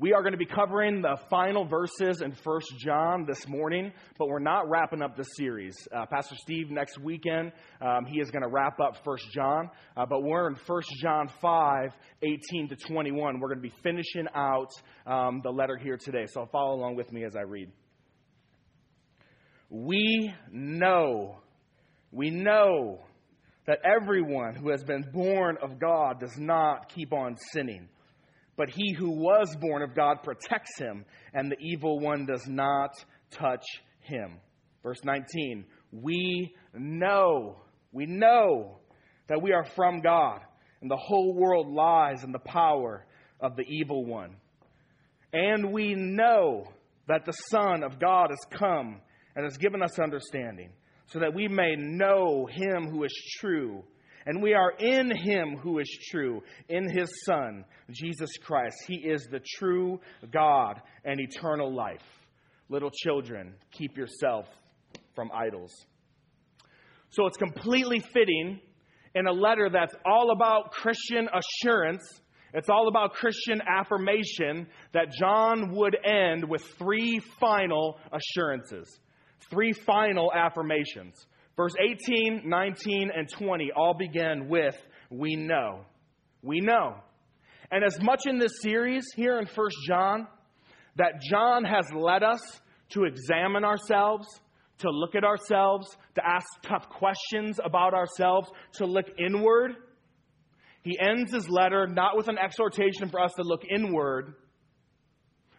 We are going to be covering the final verses in First John this morning, but we're not wrapping up the series. Uh, Pastor Steve, next weekend, um, he is going to wrap up First John, uh, but we're in First John 5, 18 to 21. We're going to be finishing out um, the letter here today, so follow along with me as I read. We know, we know that everyone who has been born of God does not keep on sinning but he who was born of God protects him, and the evil one does not touch him. Verse 19 We know, we know that we are from God, and the whole world lies in the power of the evil one. And we know that the Son of God has come and has given us understanding, so that we may know him who is true and we are in him who is true, in his Son, Jesus Christ. He is the true God and eternal life. Little children, keep yourself from idols. So it's completely fitting in a letter that's all about Christian assurance. It's all about Christian affirmation that John would end with three final assurances, three final affirmations. Verse 18, 19, and 20 all begin with, We know. We know. And as much in this series here in 1 John, that John has led us to examine ourselves, to look at ourselves, to ask tough questions about ourselves, to look inward. He ends his letter not with an exhortation for us to look inward,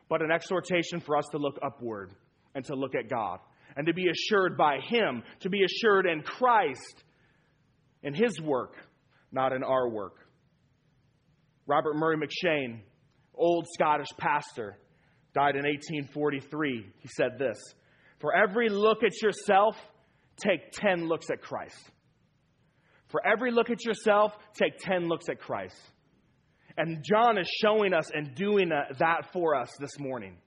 but an exhortation for us to look upward and to look at God and to be assured by Him, to be assured in Christ, in His work, not in our work. Robert Murray M'Cheyne, old Scottish pastor, died in 1843. He said this For every look at yourself, take 10 looks at Christ. For every look at yourself, take 10 looks at Christ. And John is showing us and doing that for us this morning.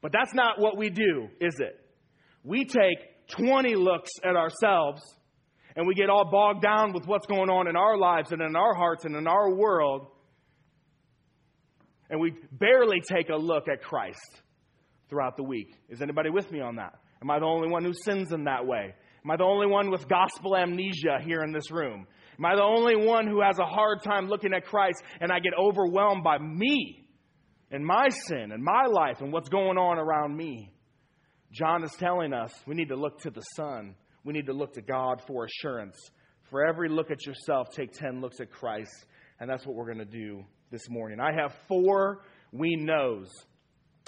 But that's not what we do, is it? We take 20 looks at ourselves and we get all bogged down with what's going on in our lives and in our hearts and in our world, and we barely take a look at Christ throughout the week. Is anybody with me on that? Am I the only one who sins in that way? Am I the only one with gospel amnesia here in this room? Am I the only one who has a hard time looking at Christ and I get overwhelmed by me and my sin and my life and what's going on around me? John is telling us we need to look to the Son. We need to look to God for assurance. For every look at yourself, take 10 looks at Christ. And that's what we're going to do this morning. I have four we knows.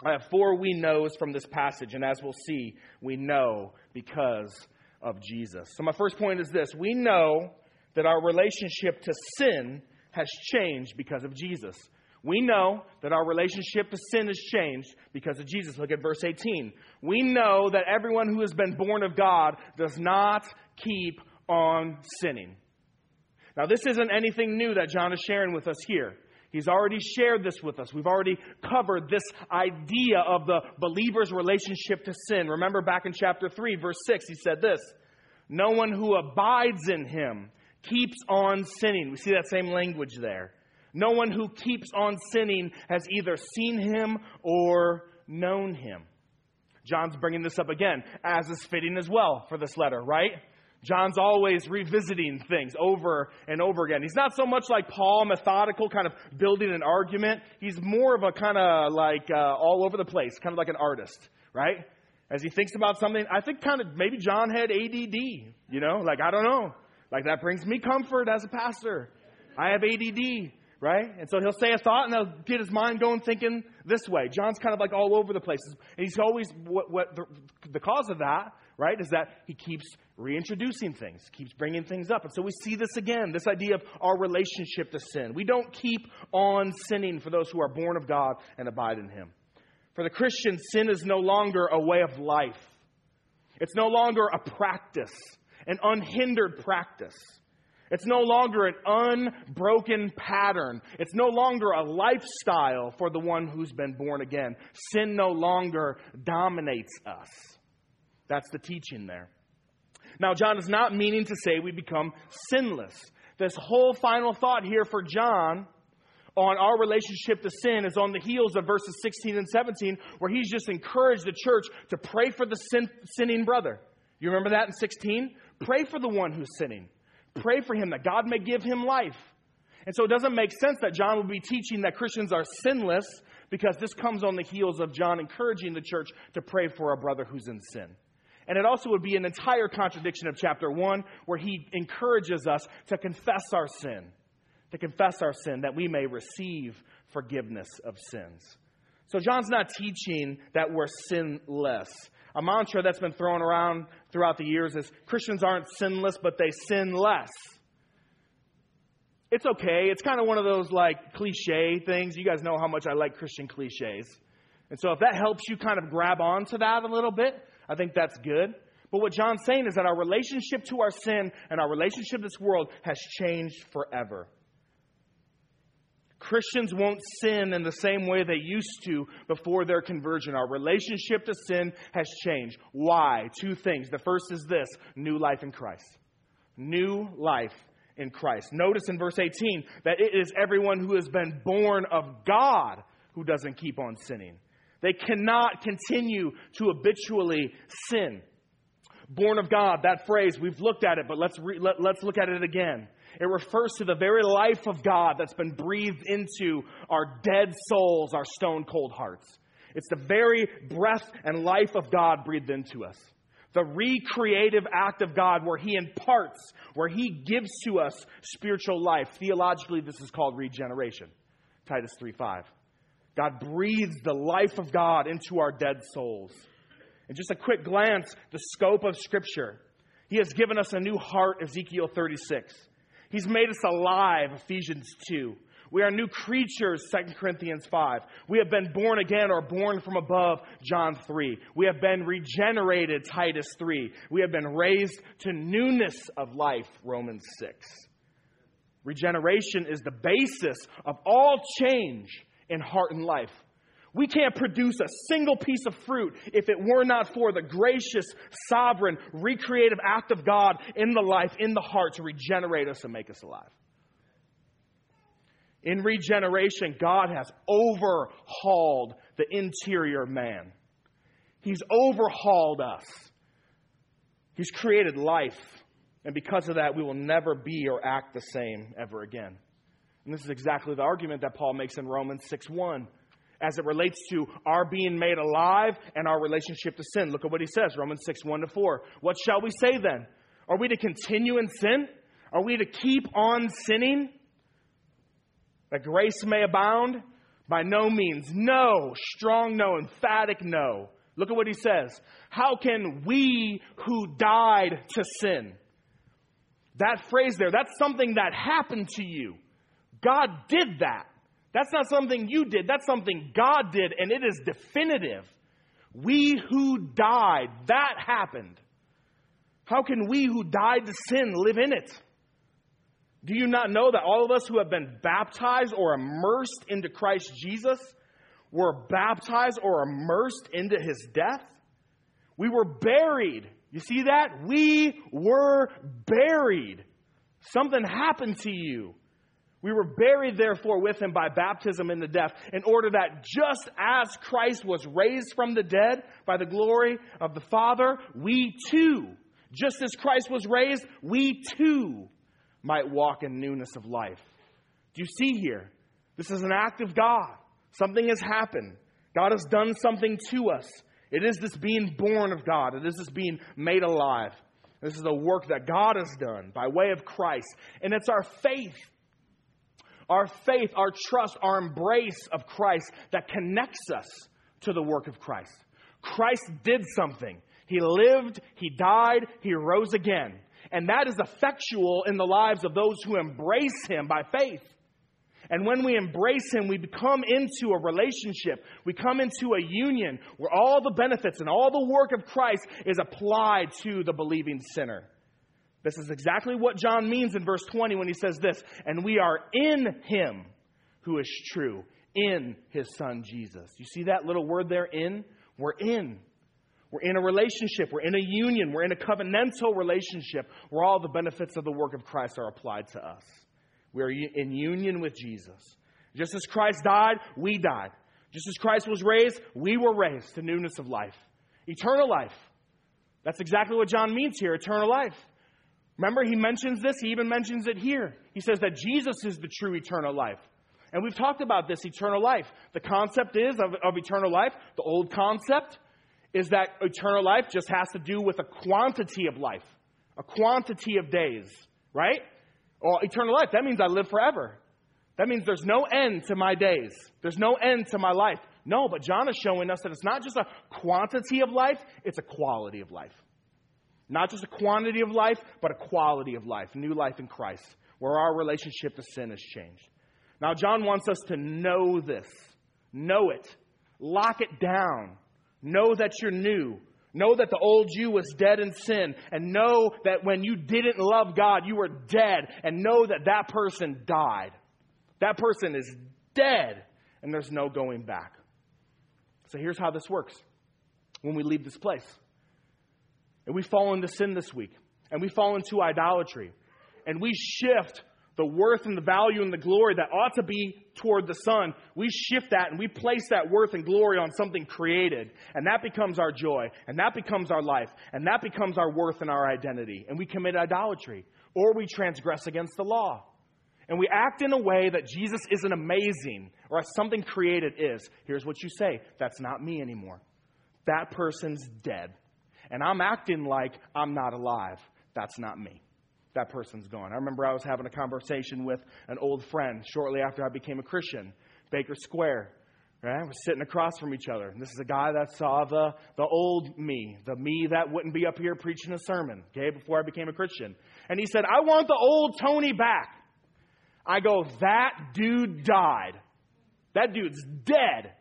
I have four we knows from this passage. And as we'll see, we know because of Jesus. So, my first point is this we know that our relationship to sin has changed because of Jesus. We know that our relationship to sin has changed because of Jesus. Look at verse 18. We know that everyone who has been born of God does not keep on sinning. Now, this isn't anything new that John is sharing with us here. He's already shared this with us. We've already covered this idea of the believer's relationship to sin. Remember back in chapter 3, verse 6, he said this No one who abides in him keeps on sinning. We see that same language there. No one who keeps on sinning has either seen him or known him. John's bringing this up again, as is fitting as well for this letter, right? John's always revisiting things over and over again. He's not so much like Paul, methodical, kind of building an argument. He's more of a kind of like uh, all over the place, kind of like an artist, right? As he thinks about something, I think kind of maybe John had ADD, you know? Like, I don't know. Like, that brings me comfort as a pastor. I have ADD right? And so he'll say a thought and he'll get his mind going thinking this way. John's kind of like all over the place. And he's always, what, what the, the cause of that, right, is that he keeps reintroducing things, keeps bringing things up. And so we see this again, this idea of our relationship to sin. We don't keep on sinning for those who are born of God and abide in him. For the Christian, sin is no longer a way of life. It's no longer a practice, an unhindered practice. It's no longer an unbroken pattern. It's no longer a lifestyle for the one who's been born again. Sin no longer dominates us. That's the teaching there. Now, John is not meaning to say we become sinless. This whole final thought here for John on our relationship to sin is on the heels of verses 16 and 17, where he's just encouraged the church to pray for the sin, sinning brother. You remember that in 16? Pray for the one who's sinning. Pray for him that God may give him life. And so it doesn't make sense that John would be teaching that Christians are sinless because this comes on the heels of John encouraging the church to pray for a brother who's in sin. And it also would be an entire contradiction of chapter 1 where he encourages us to confess our sin, to confess our sin that we may receive forgiveness of sins. So John's not teaching that we're sinless. A mantra that's been thrown around throughout the years is Christians aren't sinless, but they sin less it's okay. It's kind of one of those like cliche things. You guys know how much I like Christian cliches. And so if that helps you kind of grab onto that a little bit, I think that's good. But what John's saying is that our relationship to our sin and our relationship to this world has changed forever. Christians won't sin in the same way they used to before their conversion. Our relationship to sin has changed. Why? Two things. The first is this new life in Christ. New life in Christ. Notice in verse 18 that it is everyone who has been born of God who doesn't keep on sinning. They cannot continue to habitually sin. Born of God, that phrase, we've looked at it, but let's, re- let, let's look at it again. It refers to the very life of God that's been breathed into our dead souls, our stone cold hearts. It's the very breath and life of God breathed into us the recreative act of God where He imparts, where He gives to us spiritual life. Theologically, this is called regeneration. Titus 3 5. God breathes the life of God into our dead souls. And just a quick glance, the scope of Scripture. He has given us a new heart, Ezekiel 36. He's made us alive, Ephesians 2. We are new creatures, 2 Corinthians 5. We have been born again or born from above, John 3. We have been regenerated, Titus 3. We have been raised to newness of life, Romans 6. Regeneration is the basis of all change in heart and life. We can't produce a single piece of fruit if it were not for the gracious, sovereign, recreative act of God in the life, in the heart to regenerate us and make us alive. In regeneration, God has overhauled the interior man. He's overhauled us. He's created life. And because of that, we will never be or act the same ever again. And this is exactly the argument that Paul makes in Romans 6 1 as it relates to our being made alive and our relationship to sin. Look at what he says Romans 6 1 to 4. What shall we say then? Are we to continue in sin? Are we to keep on sinning? that grace may abound? By no means. No. Strong no. Emphatic no. Look at what he says. How can we who died to sin? That phrase there, that's something that happened to you. God did that. That's not something you did, that's something God did, and it is definitive. We who died, that happened. How can we who died to sin live in it? Do you not know that all of us who have been baptized or immersed into Christ Jesus were baptized or immersed into his death? We were buried. You see that? We were buried. Something happened to you. We were buried, therefore, with him by baptism in the death, in order that just as Christ was raised from the dead by the glory of the Father, we too, just as Christ was raised, we too might walk in newness of life. Do you see here? This is an act of God. Something has happened. God has done something to us. It is this being born of God, it is this being made alive. This is the work that God has done by way of Christ. And it's our faith, our faith, our trust, our embrace of Christ that connects us to the work of Christ. Christ did something. He lived, He died, He rose again. And that is effectual in the lives of those who embrace Him by faith. And when we embrace Him, we become into a relationship. We come into a union where all the benefits and all the work of Christ is applied to the believing sinner. This is exactly what John means in verse 20 when he says this and we are in Him who is true, in His Son Jesus. You see that little word there, in? We're in. We're in a relationship. We're in a union. We're in a covenantal relationship where all the benefits of the work of Christ are applied to us. We are in union with Jesus. Just as Christ died, we died. Just as Christ was raised, we were raised to newness of life. Eternal life. That's exactly what John means here eternal life. Remember, he mentions this, he even mentions it here. He says that Jesus is the true eternal life. And we've talked about this eternal life. The concept is of, of eternal life, the old concept is that eternal life just has to do with a quantity of life, a quantity of days, right? Well, eternal life, that means I live forever. That means there's no end to my days. There's no end to my life. No, but John is showing us that it's not just a quantity of life, it's a quality of life. Not just a quantity of life, but a quality of life, new life in Christ, where our relationship to sin has changed. Now, John wants us to know this. Know it. Lock it down. Know that you're new. Know that the old you was dead in sin. And know that when you didn't love God, you were dead. And know that that person died. That person is dead. And there's no going back. So here's how this works when we leave this place. And we fall into sin this week. And we fall into idolatry. And we shift the worth and the value and the glory that ought to be toward the Son, we shift that and we place that worth and glory on something created. And that becomes our joy. And that becomes our life. And that becomes our worth and our identity. And we commit idolatry. Or we transgress against the law. And we act in a way that Jesus isn't amazing or something created is. Here's what you say that's not me anymore. That person's dead. And I'm acting like I'm not alive. That's not me that person's gone. I remember I was having a conversation with an old friend shortly after I became a Christian, Baker Square. Right? We're sitting across from each other. And this is a guy that saw the, the old me, the me that wouldn't be up here preaching a sermon, okay, before I became a Christian. And he said, I want the old Tony back. I go, that dude died. That dude's dead.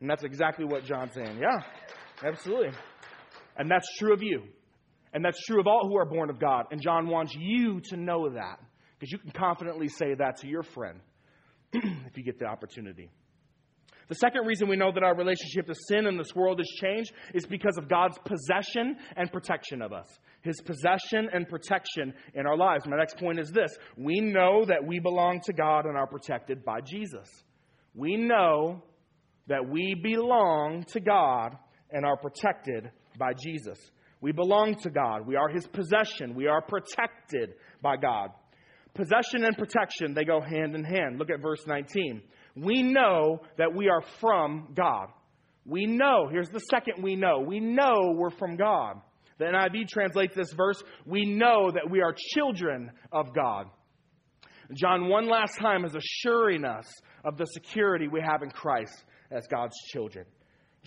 And that's exactly what John's saying. Yeah, absolutely. And that's true of you. And that's true of all who are born of God. And John wants you to know that because you can confidently say that to your friend if you get the opportunity. The second reason we know that our relationship to sin in this world has changed is because of God's possession and protection of us. His possession and protection in our lives. My next point is this we know that we belong to God and are protected by Jesus. We know that we belong to God and are protected by Jesus. We belong to God. We are His possession. We are protected by God. Possession and protection, they go hand in hand. Look at verse 19. We know that we are from God. We know, here's the second we know. We know we're from God. The NIV translates this verse, we know that we are children of God. John, one last time, is assuring us of the security we have in Christ as God's children.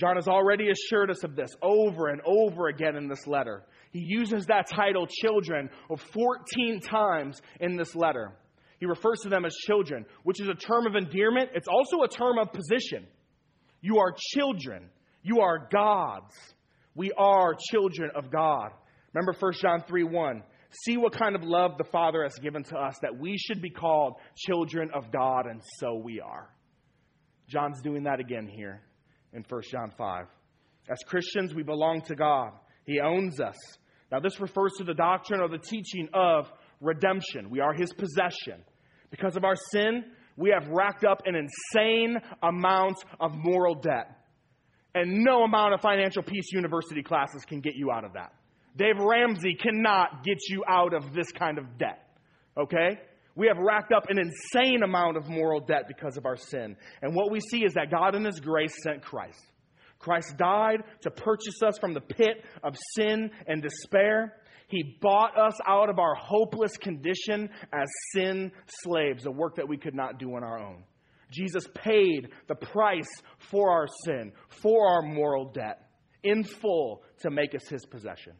John has already assured us of this over and over again in this letter. He uses that title, children, 14 times in this letter. He refers to them as children, which is a term of endearment. It's also a term of position. You are children. You are God's. We are children of God. Remember 1 John 3 1. See what kind of love the Father has given to us that we should be called children of God, and so we are. John's doing that again here in 1 John 5. As Christians, we belong to God, He owns us. Now, this refers to the doctrine or the teaching of redemption. We are His possession. Because of our sin, we have racked up an insane amount of moral debt. And no amount of financial peace university classes can get you out of that. Dave Ramsey cannot get you out of this kind of debt. Okay? We have racked up an insane amount of moral debt because of our sin. And what we see is that God, in His grace, sent Christ. Christ died to purchase us from the pit of sin and despair. He bought us out of our hopeless condition as sin slaves, a work that we could not do on our own. Jesus paid the price for our sin, for our moral debt, in full to make us his possession.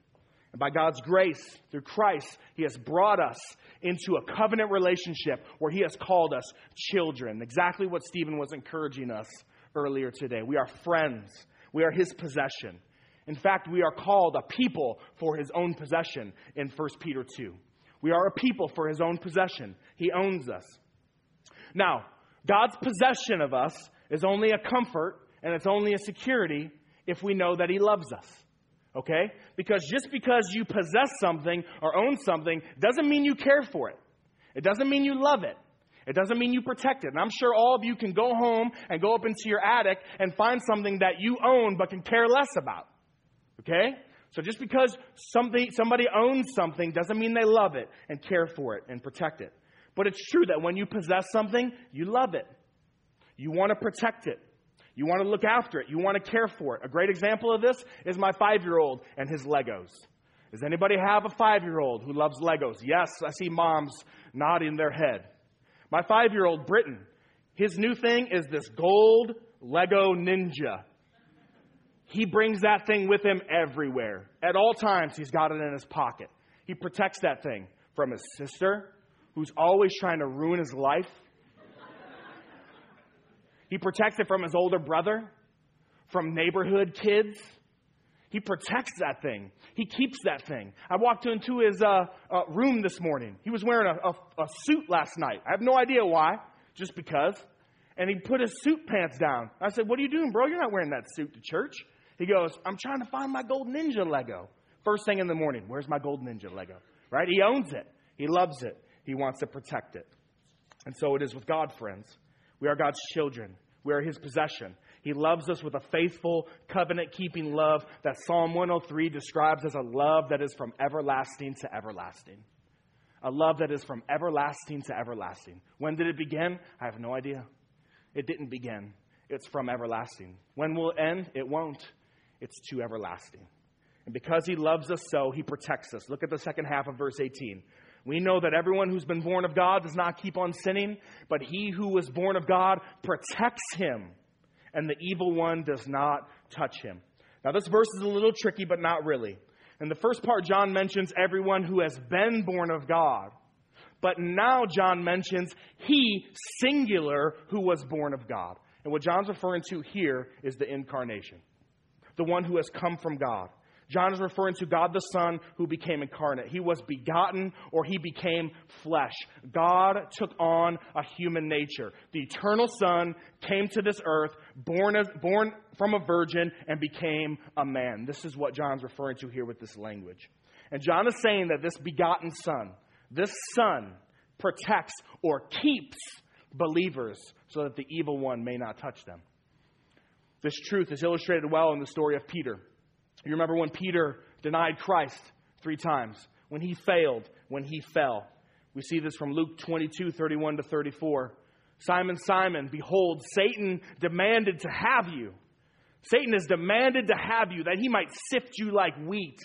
And by God's grace, through Christ, He has brought us into a covenant relationship where He has called us children. Exactly what Stephen was encouraging us earlier today. We are friends, we are His possession. In fact, we are called a people for His own possession in 1 Peter 2. We are a people for His own possession. He owns us. Now, God's possession of us is only a comfort and it's only a security if we know that He loves us. Okay? Because just because you possess something or own something doesn't mean you care for it. It doesn't mean you love it. It doesn't mean you protect it. And I'm sure all of you can go home and go up into your attic and find something that you own but can care less about. Okay? So just because something, somebody owns something doesn't mean they love it and care for it and protect it. But it's true that when you possess something, you love it. You want to protect it. You want to look after it. You want to care for it. A great example of this is my five year old and his Legos. Does anybody have a five year old who loves Legos? Yes, I see moms nodding their head. My five year old, Britton, his new thing is this gold Lego Ninja. He brings that thing with him everywhere. At all times, he's got it in his pocket. He protects that thing from his sister, who's always trying to ruin his life. He protects it from his older brother, from neighborhood kids. He protects that thing. He keeps that thing. I walked into his uh, uh, room this morning. He was wearing a, a, a suit last night. I have no idea why, just because. And he put his suit pants down. I said, What are you doing, bro? You're not wearing that suit to church. He goes, I'm trying to find my gold ninja Lego. First thing in the morning, where's my gold ninja Lego? Right? He owns it. He loves it. He wants to protect it. And so it is with God, friends. We are God's children. We are His possession. He loves us with a faithful, covenant keeping love that Psalm 103 describes as a love that is from everlasting to everlasting. A love that is from everlasting to everlasting. When did it begin? I have no idea. It didn't begin. It's from everlasting. When will it end? It won't. It's to everlasting. And because he loves us so, he protects us. Look at the second half of verse 18. We know that everyone who's been born of God does not keep on sinning, but he who was born of God protects him, and the evil one does not touch him. Now, this verse is a little tricky, but not really. In the first part, John mentions everyone who has been born of God. But now John mentions he, singular, who was born of God. And what John's referring to here is the incarnation the one who has come from God. John is referring to God the Son who became incarnate. He was begotten or he became flesh. God took on a human nature. The eternal Son came to this earth, born, as, born from a virgin, and became a man. This is what John's referring to here with this language. And John is saying that this begotten Son, this Son, protects or keeps believers so that the evil one may not touch them. This truth is illustrated well in the story of Peter. You remember when Peter denied Christ three times, when he failed, when he fell. We see this from Luke 22 31 to 34. Simon, Simon, behold, Satan demanded to have you. Satan has demanded to have you that he might sift you like wheat.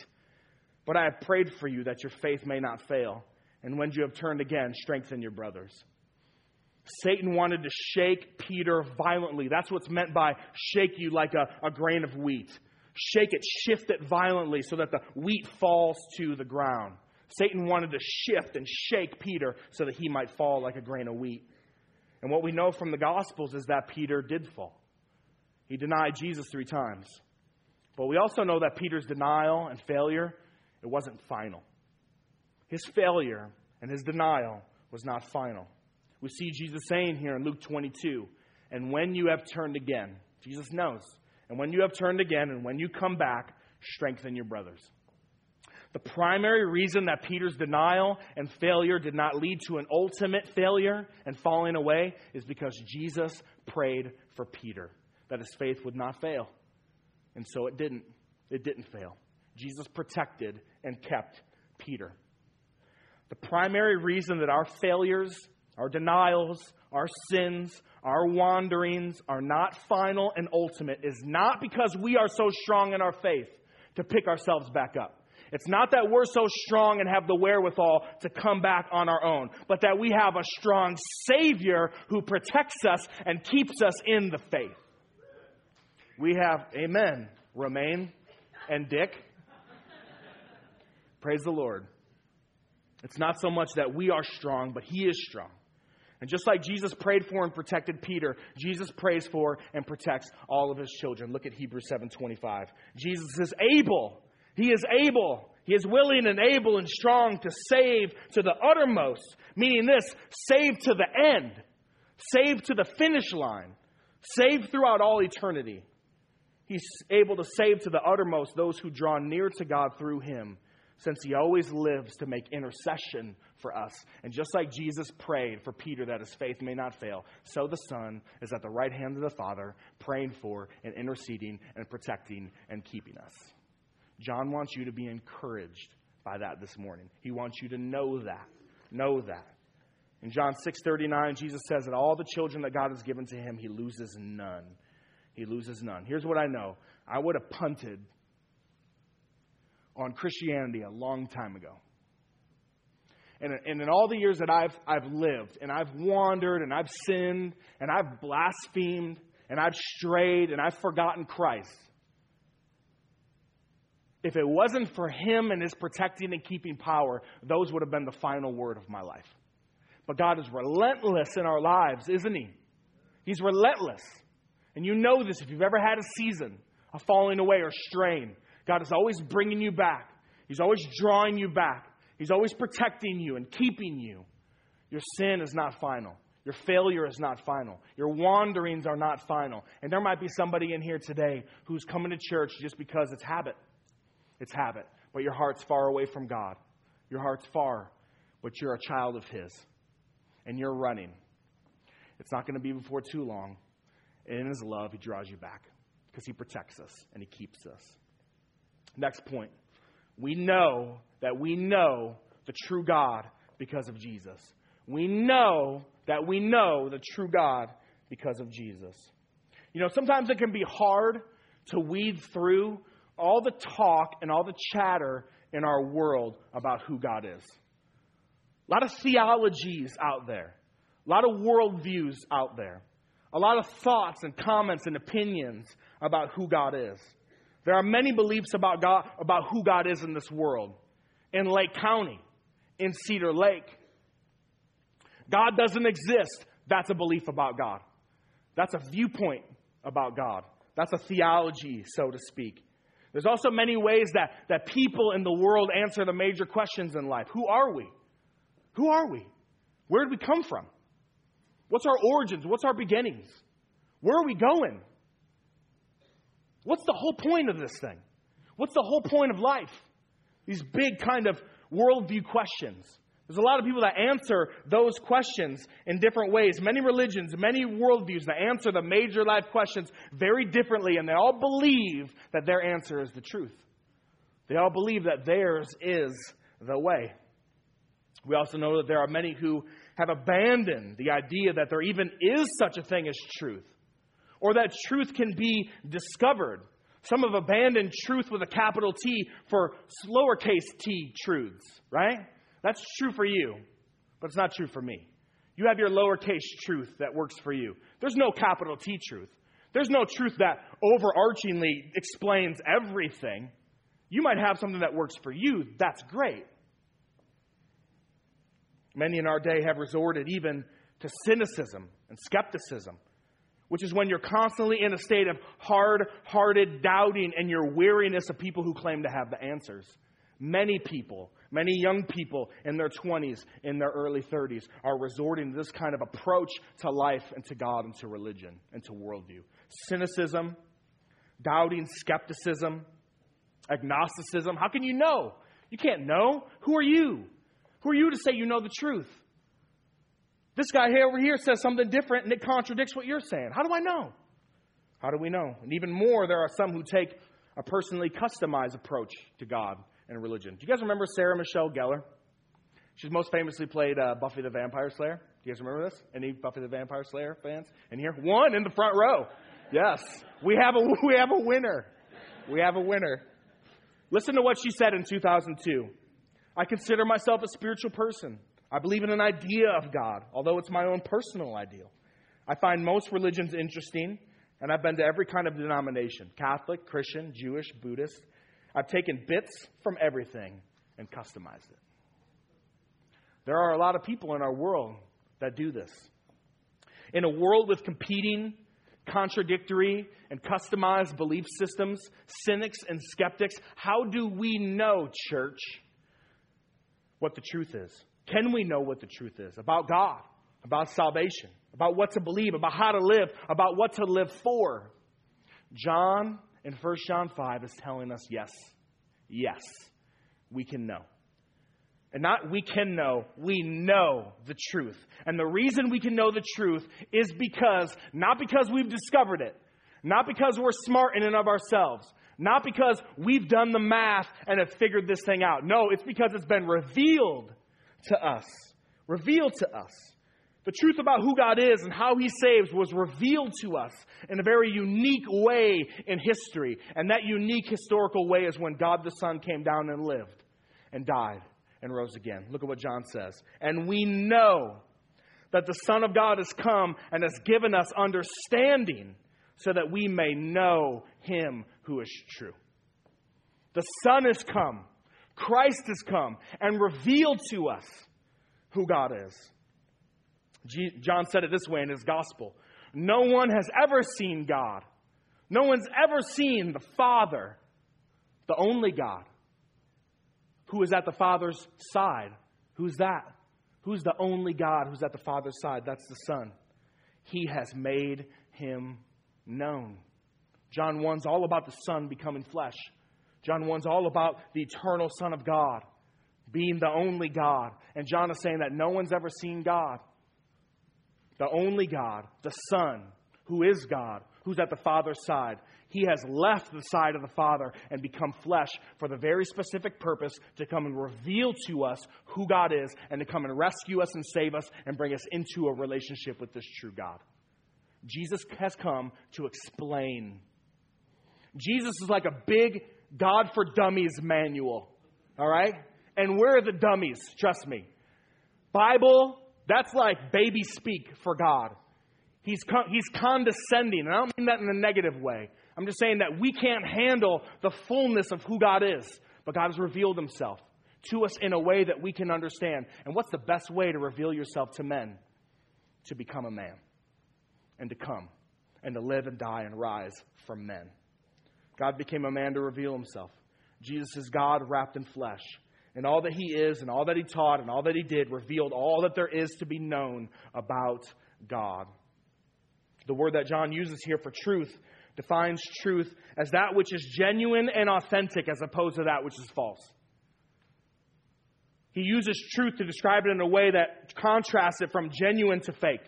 But I have prayed for you that your faith may not fail. And when you have turned again, strengthen your brothers. Satan wanted to shake Peter violently. That's what's meant by shake you like a, a grain of wheat. Shake it, shift it violently so that the wheat falls to the ground. Satan wanted to shift and shake Peter so that he might fall like a grain of wheat. And what we know from the Gospels is that Peter did fall. He denied Jesus three times. But we also know that Peter's denial and failure, it wasn't final. His failure and his denial was not final. We see Jesus saying here in Luke 22, and when you have turned again, Jesus knows, and when you have turned again, and when you come back, strengthen your brothers. The primary reason that Peter's denial and failure did not lead to an ultimate failure and falling away is because Jesus prayed for Peter that his faith would not fail. And so it didn't. It didn't fail. Jesus protected and kept Peter. The primary reason that our failures our denials, our sins, our wanderings are not final and ultimate is not because we are so strong in our faith to pick ourselves back up. It's not that we're so strong and have the wherewithal to come back on our own, but that we have a strong Savior who protects us and keeps us in the faith. We have, amen, Romaine and Dick. Praise the Lord. It's not so much that we are strong, but He is strong. And just like Jesus prayed for and protected Peter, Jesus prays for and protects all of his children. Look at Hebrews 7:25. Jesus is able. He is able. He is willing and able and strong to save to the uttermost, meaning this, save to the end, save to the finish line, save throughout all eternity. He's able to save to the uttermost those who draw near to God through him, since he always lives to make intercession for us. And just like Jesus prayed for Peter that his faith may not fail, so the Son is at the right hand of the Father, praying for and interceding and protecting and keeping us. John wants you to be encouraged by that this morning. He wants you to know that. Know that. In John 6:39, Jesus says that all the children that God has given to him, he loses none. He loses none. Here's what I know. I would have punted on Christianity a long time ago. And, and in all the years that I've, I've lived, and I've wandered, and I've sinned, and I've blasphemed, and I've strayed, and I've forgotten Christ, if it wasn't for Him and His protecting and keeping power, those would have been the final word of my life. But God is relentless in our lives, isn't He? He's relentless. And you know this if you've ever had a season of falling away or straying. God is always bringing you back. He's always drawing you back. He's always protecting you and keeping you. Your sin is not final. Your failure is not final. Your wanderings are not final. And there might be somebody in here today who's coming to church just because it's habit. It's habit. But your heart's far away from God. Your heart's far, but you're a child of His. And you're running. It's not going to be before too long. And in His love, He draws you back because He protects us and He keeps us. Next point. We know that we know the true God because of Jesus. We know that we know the true God because of Jesus. You know, sometimes it can be hard to weed through all the talk and all the chatter in our world about who God is. A lot of theologies out there, a lot of worldviews out there, a lot of thoughts and comments and opinions about who God is. There are many beliefs about God, about who God is in this world. In Lake County, in Cedar Lake. God doesn't exist. That's a belief about God. That's a viewpoint about God. That's a theology, so to speak. There's also many ways that, that people in the world answer the major questions in life. Who are we? Who are we? Where did we come from? What's our origins? What's our beginnings? Where are we going? What's the whole point of this thing? What's the whole point of life? These big kind of worldview questions. There's a lot of people that answer those questions in different ways. Many religions, many worldviews that answer the major life questions very differently, and they all believe that their answer is the truth. They all believe that theirs is the way. We also know that there are many who have abandoned the idea that there even is such a thing as truth or that truth can be discovered. Some have abandoned truth with a capital T for lowercase t truths, right? That's true for you, but it's not true for me. You have your lowercase truth that works for you. There's no capital T truth. There's no truth that overarchingly explains everything. You might have something that works for you. That's great. Many in our day have resorted even to cynicism and skepticism which is when you're constantly in a state of hard hearted doubting and your weariness of people who claim to have the answers. Many people, many young people in their 20s, in their early 30s, are resorting to this kind of approach to life and to God and to religion and to worldview. Cynicism, doubting, skepticism, agnosticism. How can you know? You can't know. Who are you? Who are you to say you know the truth? This guy here over here says something different and it contradicts what you're saying. How do I know? How do we know? And even more, there are some who take a personally customized approach to God and religion. Do you guys remember Sarah Michelle Gellar? She's most famously played uh, Buffy the Vampire Slayer. Do you guys remember this? Any Buffy the Vampire Slayer fans in here? One in the front row. Yes, we have a we have a winner. We have a winner. Listen to what she said in 2002. I consider myself a spiritual person. I believe in an idea of God, although it's my own personal ideal. I find most religions interesting, and I've been to every kind of denomination Catholic, Christian, Jewish, Buddhist. I've taken bits from everything and customized it. There are a lot of people in our world that do this. In a world with competing, contradictory, and customized belief systems, cynics and skeptics, how do we know, church, what the truth is? Can we know what the truth is about God, about salvation, about what to believe, about how to live, about what to live for? John in 1 John 5 is telling us yes, yes, we can know. And not we can know, we know the truth. And the reason we can know the truth is because, not because we've discovered it, not because we're smart in and of ourselves, not because we've done the math and have figured this thing out. No, it's because it's been revealed to us. Revealed to us. The truth about who God is and how He saves was revealed to us in a very unique way in history. And that unique historical way is when God the Son came down and lived and died and rose again. Look at what John says. And we know that the Son of God has come and has given us understanding so that we may know Him who is true. The Son has come, Christ has come, and revealed to us who God is. John said it this way in his gospel No one has ever seen God. No one's ever seen the Father, the only God, who is at the Father's side. Who's that? Who's the only God who's at the Father's side? That's the Son. He has made him known. John 1's all about the Son becoming flesh. John 1's all about the eternal Son of God being the only God. And John is saying that no one's ever seen God the only God, the Son, who is God, who's at the Father's side. He has left the side of the Father and become flesh for the very specific purpose to come and reveal to us who God is and to come and rescue us and save us and bring us into a relationship with this true God. Jesus has come to explain. Jesus is like a big God for Dummies manual, all right? And where are the dummies? Trust me. Bible, that's like baby speak for God. He's, con- he's condescending, and I don't mean that in a negative way. I'm just saying that we can't handle the fullness of who God is, but God has revealed himself to us in a way that we can understand. And what's the best way to reveal yourself to men? To become a man and to come and to live and die and rise from men. God became a man to reveal himself. Jesus is God wrapped in flesh and all that he is and all that he taught and all that he did revealed all that there is to be known about God. The word that John uses here for truth defines truth as that which is genuine and authentic as opposed to that which is false. He uses truth to describe it in a way that contrasts it from genuine to fake.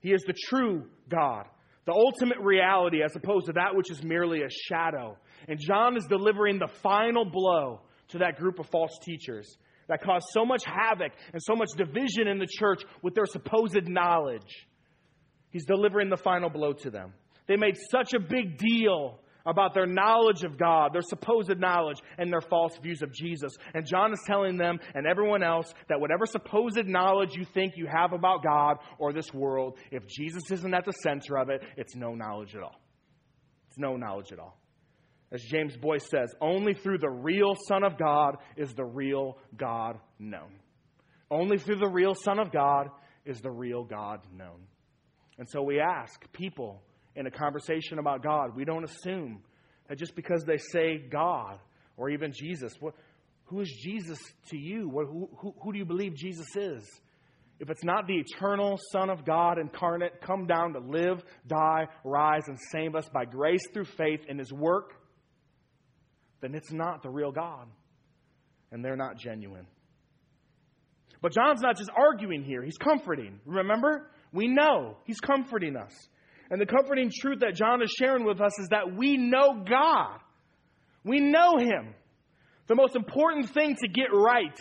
He is the true God, the ultimate reality as opposed to that which is merely a shadow. And John is delivering the final blow to that group of false teachers that caused so much havoc and so much division in the church with their supposed knowledge. He's delivering the final blow to them. They made such a big deal about their knowledge of God, their supposed knowledge, and their false views of Jesus. And John is telling them and everyone else that whatever supposed knowledge you think you have about God or this world, if Jesus isn't at the center of it, it's no knowledge at all. It's no knowledge at all. As James Boice says, only through the real Son of God is the real God known. Only through the real Son of God is the real God known. And so we ask people in a conversation about God, we don't assume that just because they say God or even Jesus, what, who is Jesus to you? What, who, who, who do you believe Jesus is? If it's not the eternal Son of God incarnate, come down to live, die, rise, and save us by grace through faith in His work then it's not the real God. And they're not genuine. But John's not just arguing here, he's comforting. Remember? We know he's comforting us. And the comforting truth that John is sharing with us is that we know God. We know him. The most important thing to get right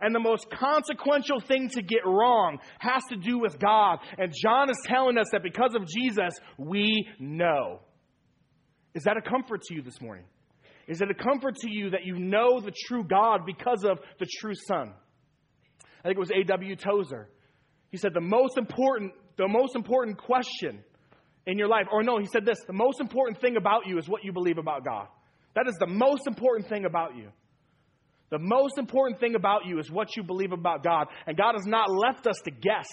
and the most consequential thing to get wrong has to do with God. And John is telling us that because of Jesus, we know. Is that a comfort to you this morning? Is it a comfort to you that you know the true God because of the true Son? I think it was A.W. Tozer. He said the most important, the most important question in your life, or no, he said this, the most important thing about you is what you believe about God. That is the most important thing about you. The most important thing about you is what you believe about God. And God has not left us to guess.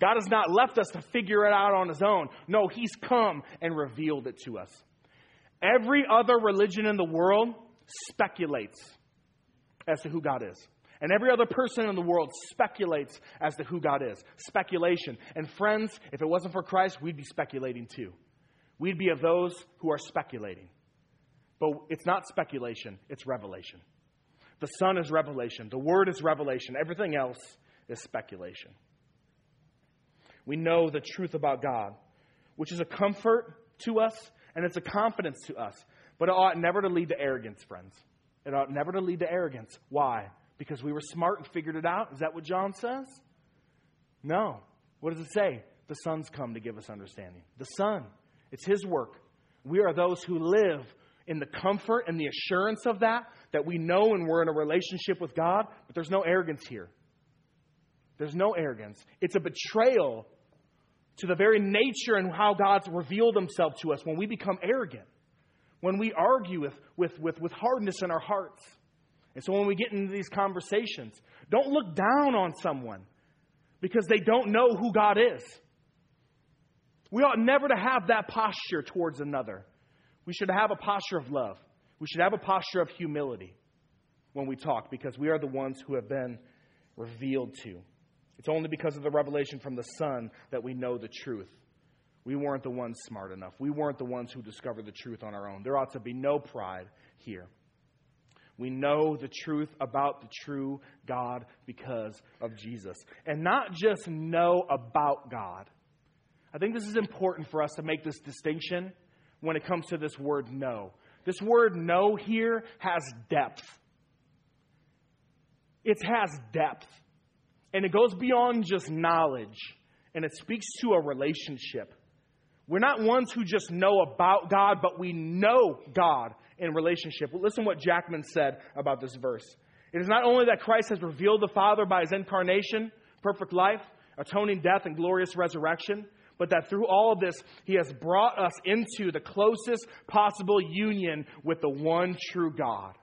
God has not left us to figure it out on his own. No, he's come and revealed it to us. Every other religion in the world speculates as to who God is. And every other person in the world speculates as to who God is. Speculation. And friends, if it wasn't for Christ, we'd be speculating too. We'd be of those who are speculating. But it's not speculation, it's revelation. The Son is revelation. The Word is revelation. Everything else is speculation. We know the truth about God, which is a comfort to us and it's a confidence to us. But it ought never to lead to arrogance, friends. It ought never to lead to arrogance. Why? Because we were smart and figured it out? Is that what John says? No. What does it say? The Son's come to give us understanding. The Son. It's His work. We are those who live in the comfort and the assurance of that, that we know and we're in a relationship with God, but there's no arrogance here. There's no arrogance. It's a betrayal to the very nature and how God's revealed himself to us when we become arrogant, when we argue with, with, with, with hardness in our hearts. And so when we get into these conversations, don't look down on someone because they don't know who God is. We ought never to have that posture towards another. We should have a posture of love. We should have a posture of humility when we talk because we are the ones who have been revealed to. It's only because of the revelation from the Son that we know the truth. We weren't the ones smart enough. We weren't the ones who discovered the truth on our own. There ought to be no pride here. We know the truth about the true God because of Jesus. And not just know about God. I think this is important for us to make this distinction when it comes to this word know. This word know here has depth. It has depth. And it goes beyond just knowledge, and it speaks to a relationship. We're not ones who just know about God, but we know God in relationship. listen what Jackman said about this verse. It is not only that Christ has revealed the Father by his incarnation, perfect life, atoning death, and glorious resurrection, but that through all of this, he has brought us into the closest possible union with the one true God.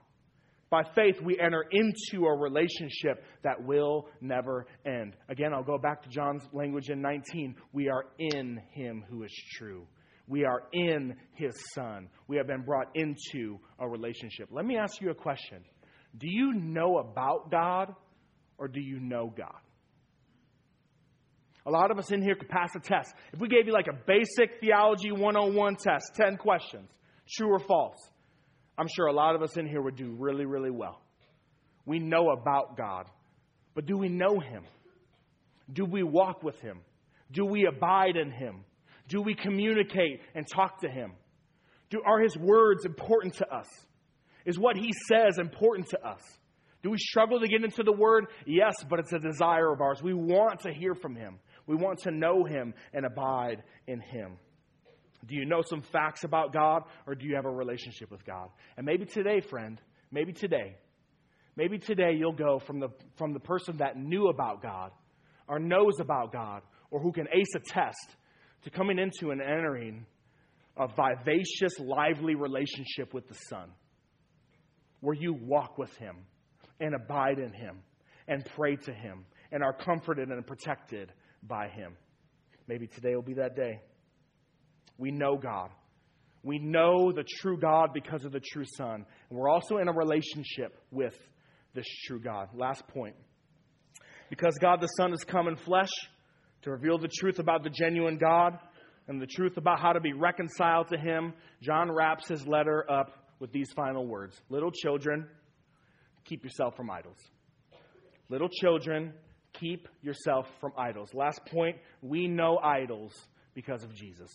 By faith, we enter into a relationship that will never end. Again, I'll go back to John's language in 19. We are in him who is true. We are in his son. We have been brought into a relationship. Let me ask you a question Do you know about God or do you know God? A lot of us in here could pass a test. If we gave you like a basic theology 101 test, 10 questions, true or false, I'm sure a lot of us in here would do really, really well. We know about God, but do we know Him? Do we walk with Him? Do we abide in Him? Do we communicate and talk to Him? Do, are His words important to us? Is what He says important to us? Do we struggle to get into the Word? Yes, but it's a desire of ours. We want to hear from Him, we want to know Him and abide in Him. Do you know some facts about God or do you have a relationship with God? And maybe today, friend, maybe today, maybe today you'll go from the, from the person that knew about God or knows about God or who can ace a test to coming into and entering a vivacious, lively relationship with the Son where you walk with Him and abide in Him and pray to Him and are comforted and protected by Him. Maybe today will be that day. We know God. We know the true God because of the true Son. And we're also in a relationship with this true God. Last point. Because God the Son has come in flesh to reveal the truth about the genuine God and the truth about how to be reconciled to Him, John wraps his letter up with these final words Little children, keep yourself from idols. Little children, keep yourself from idols. Last point we know idols because of Jesus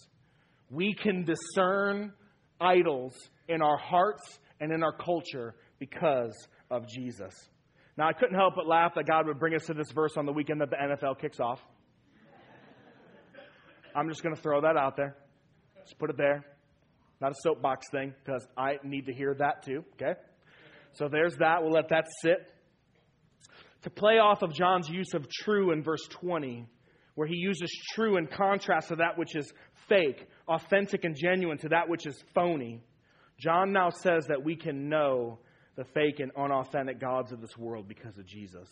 we can discern idols in our hearts and in our culture because of Jesus. Now, I couldn't help but laugh that God would bring us to this verse on the weekend that the NFL kicks off. I'm just going to throw that out there. Just put it there. Not a soapbox thing, because I need to hear that too, okay? So there's that. We'll let that sit. To play off of John's use of true in verse 20, where he uses true in contrast to that which is fake, authentic and genuine to that which is phony, John now says that we can know the fake and unauthentic gods of this world because of Jesus.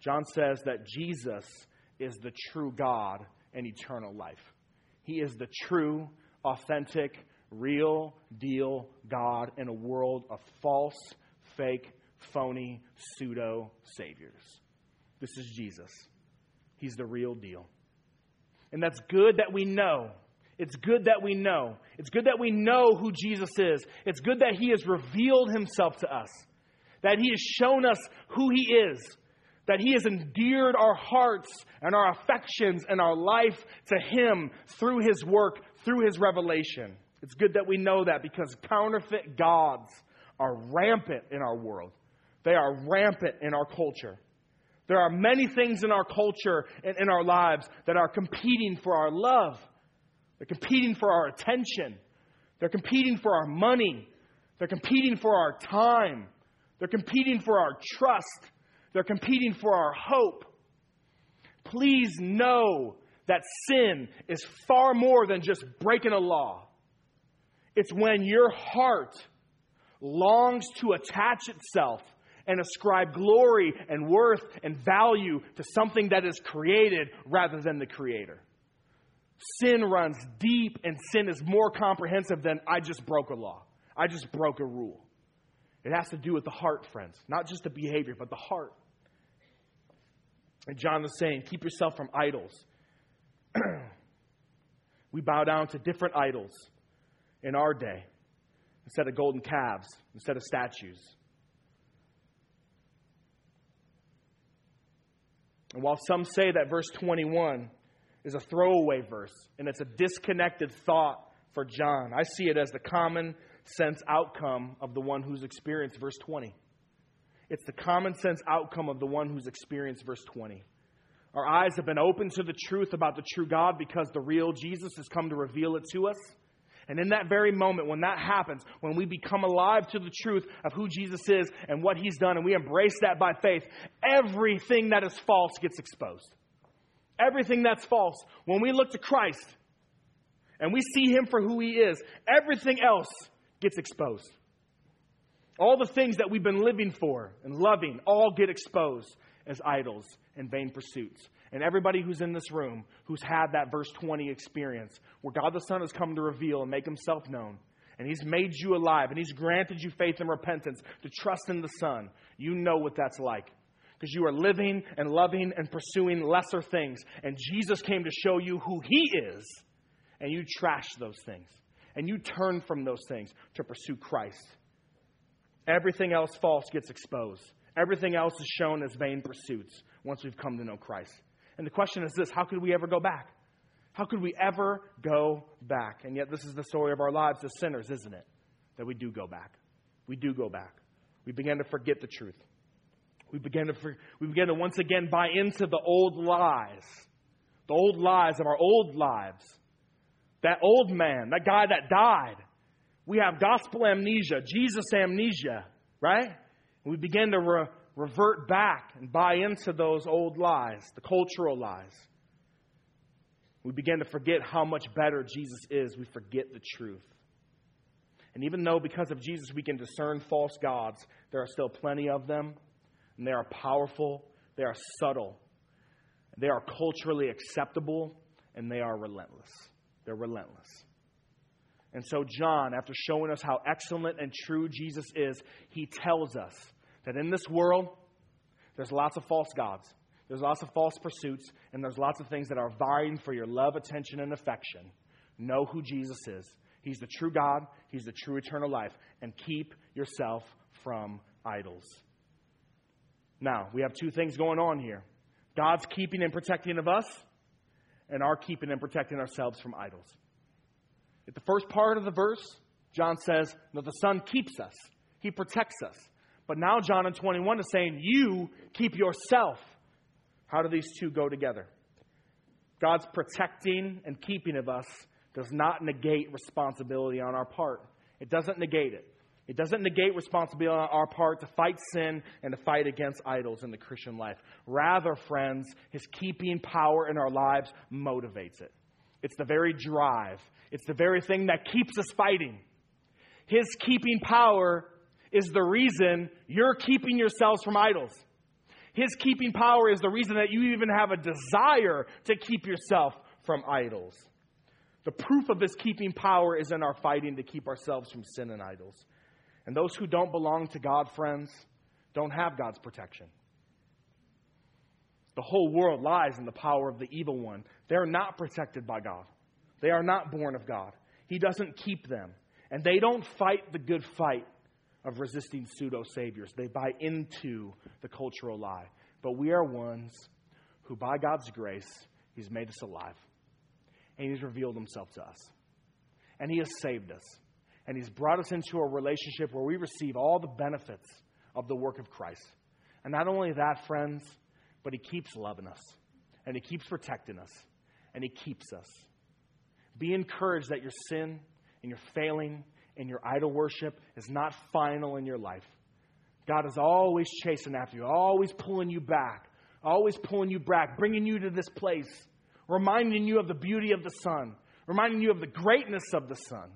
John says that Jesus is the true God and eternal life. He is the true, authentic, real deal God in a world of false, fake, phony, pseudo saviors. This is Jesus. He's the real deal. And that's good that we know. It's good that we know. It's good that we know who Jesus is. It's good that He has revealed Himself to us. that He has shown us who He is, that He has endeared our hearts and our affections and our life to Him through His work, through His revelation. It's good that we know that because counterfeit gods are rampant in our world. They are rampant in our culture. There are many things in our culture and in our lives that are competing for our love. They're competing for our attention. They're competing for our money. They're competing for our time. They're competing for our trust. They're competing for our hope. Please know that sin is far more than just breaking a law. It's when your heart longs to attach itself and ascribe glory and worth and value to something that is created rather than the creator. Sin runs deep and sin is more comprehensive than I just broke a law. I just broke a rule. It has to do with the heart, friends, not just the behavior, but the heart. And John is saying, keep yourself from idols. we bow down to different idols in our day instead of golden calves, instead of statues. And while some say that verse 21 is a throwaway verse and it's a disconnected thought for John, I see it as the common sense outcome of the one who's experienced verse 20. It's the common sense outcome of the one who's experienced verse 20. Our eyes have been opened to the truth about the true God because the real Jesus has come to reveal it to us. And in that very moment, when that happens, when we become alive to the truth of who Jesus is and what he's done, and we embrace that by faith, everything that is false gets exposed. Everything that's false. When we look to Christ and we see him for who he is, everything else gets exposed. All the things that we've been living for and loving all get exposed as idols and vain pursuits and everybody who's in this room who's had that verse 20 experience where God the Son has come to reveal and make himself known. And he's made you alive and he's granted you faith and repentance to trust in the Son. You know what that's like. Because you are living and loving and pursuing lesser things. And Jesus came to show you who he is. And you trash those things. And you turn from those things to pursue Christ. Everything else false gets exposed. Everything else is shown as vain pursuits once we've come to know Christ. And the question is this how could we ever go back? How could we ever go back? And yet, this is the story of our lives as sinners, isn't it? That we do go back. We do go back. We begin to forget the truth. We begin to, we begin to once again buy into the old lies, the old lies of our old lives. That old man, that guy that died. We have gospel amnesia, Jesus amnesia, right? we begin to re- revert back and buy into those old lies, the cultural lies. We begin to forget how much better Jesus is. We forget the truth. And even though because of Jesus we can discern false gods, there are still plenty of them, and they are powerful, they are subtle, they are culturally acceptable, and they are relentless. They're relentless. And so, John, after showing us how excellent and true Jesus is, he tells us that in this world, there's lots of false gods, there's lots of false pursuits, and there's lots of things that are vying for your love, attention, and affection. Know who Jesus is. He's the true God, He's the true eternal life, and keep yourself from idols. Now, we have two things going on here God's keeping and protecting of us, and our keeping and protecting ourselves from idols. At the first part of the verse, John says that the Son keeps us, He protects us. But now John in 21 is saying, You keep yourself. How do these two go together? God's protecting and keeping of us does not negate responsibility on our part. It doesn't negate it. It doesn't negate responsibility on our part to fight sin and to fight against idols in the Christian life. Rather, friends, his keeping power in our lives motivates it. It's the very drive, it's the very thing that keeps us fighting. His keeping power is the reason you're keeping yourselves from idols. His keeping power is the reason that you even have a desire to keep yourself from idols. The proof of his keeping power is in our fighting to keep ourselves from sin and idols. And those who don't belong to God, friends, don't have God's protection. The whole world lies in the power of the evil one. They're not protected by God, they are not born of God. He doesn't keep them. And they don't fight the good fight of resisting pseudo saviors. They buy into the cultural lie. But we are ones who, by God's grace, He's made us alive. And He's revealed Himself to us. And He has saved us. And He's brought us into a relationship where we receive all the benefits of the work of Christ. And not only that, friends, but He keeps loving us. And He keeps protecting us. And He keeps us. Be encouraged that your sin and your failing and your idol worship is not final in your life. God is always chasing after you, always pulling you back, always pulling you back, bringing you to this place, reminding you of the beauty of the Son, reminding you of the greatness of the Son,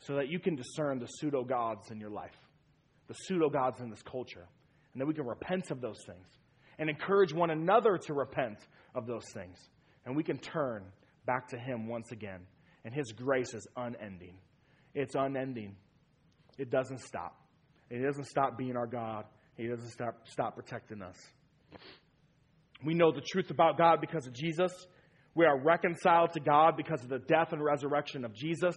so that you can discern the pseudo gods in your life, the pseudo gods in this culture, and that we can repent of those things and encourage one another to repent of those things. And we can turn back to Him once again. And His grace is unending. It's unending. It doesn't stop. He doesn't stop being our God. He doesn't stop, stop protecting us. We know the truth about God because of Jesus. We are reconciled to God because of the death and resurrection of Jesus.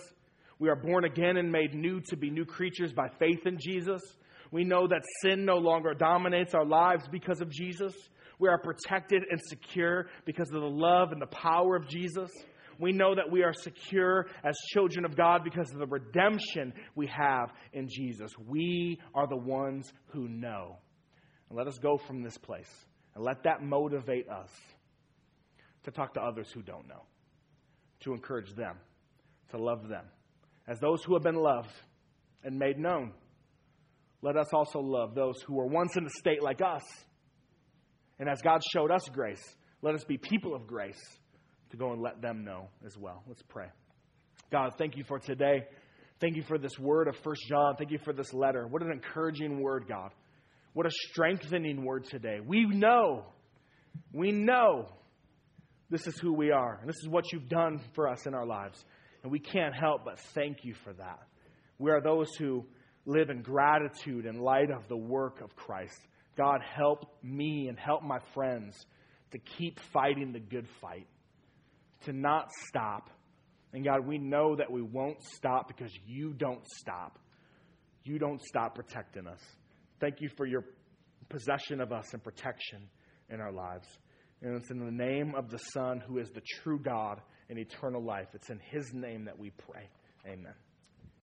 We are born again and made new to be new creatures by faith in Jesus. We know that sin no longer dominates our lives because of Jesus. We are protected and secure because of the love and the power of Jesus. We know that we are secure as children of God because of the redemption we have in Jesus. We are the ones who know. And let us go from this place and let that motivate us to talk to others who don't know, to encourage them, to love them. As those who have been loved and made known, let us also love those who were once in a state like us. And as God showed us grace, let us be people of grace to go and let them know as well. Let's pray. God, thank you for today. Thank you for this word of First John. Thank you for this letter. What an encouraging word, God. What a strengthening word today. We know, we know this is who we are, and this is what you've done for us in our lives. And we can't help but thank you for that. We are those who live in gratitude in light of the work of Christ. God, help me and help my friends to keep fighting the good fight to not stop. And God, we know that we won't stop because you don't stop. You don't stop protecting us. Thank you for your possession of us and protection in our lives. And it's in the name of the Son, who is the true God and eternal life. It's in his name that we pray. Amen.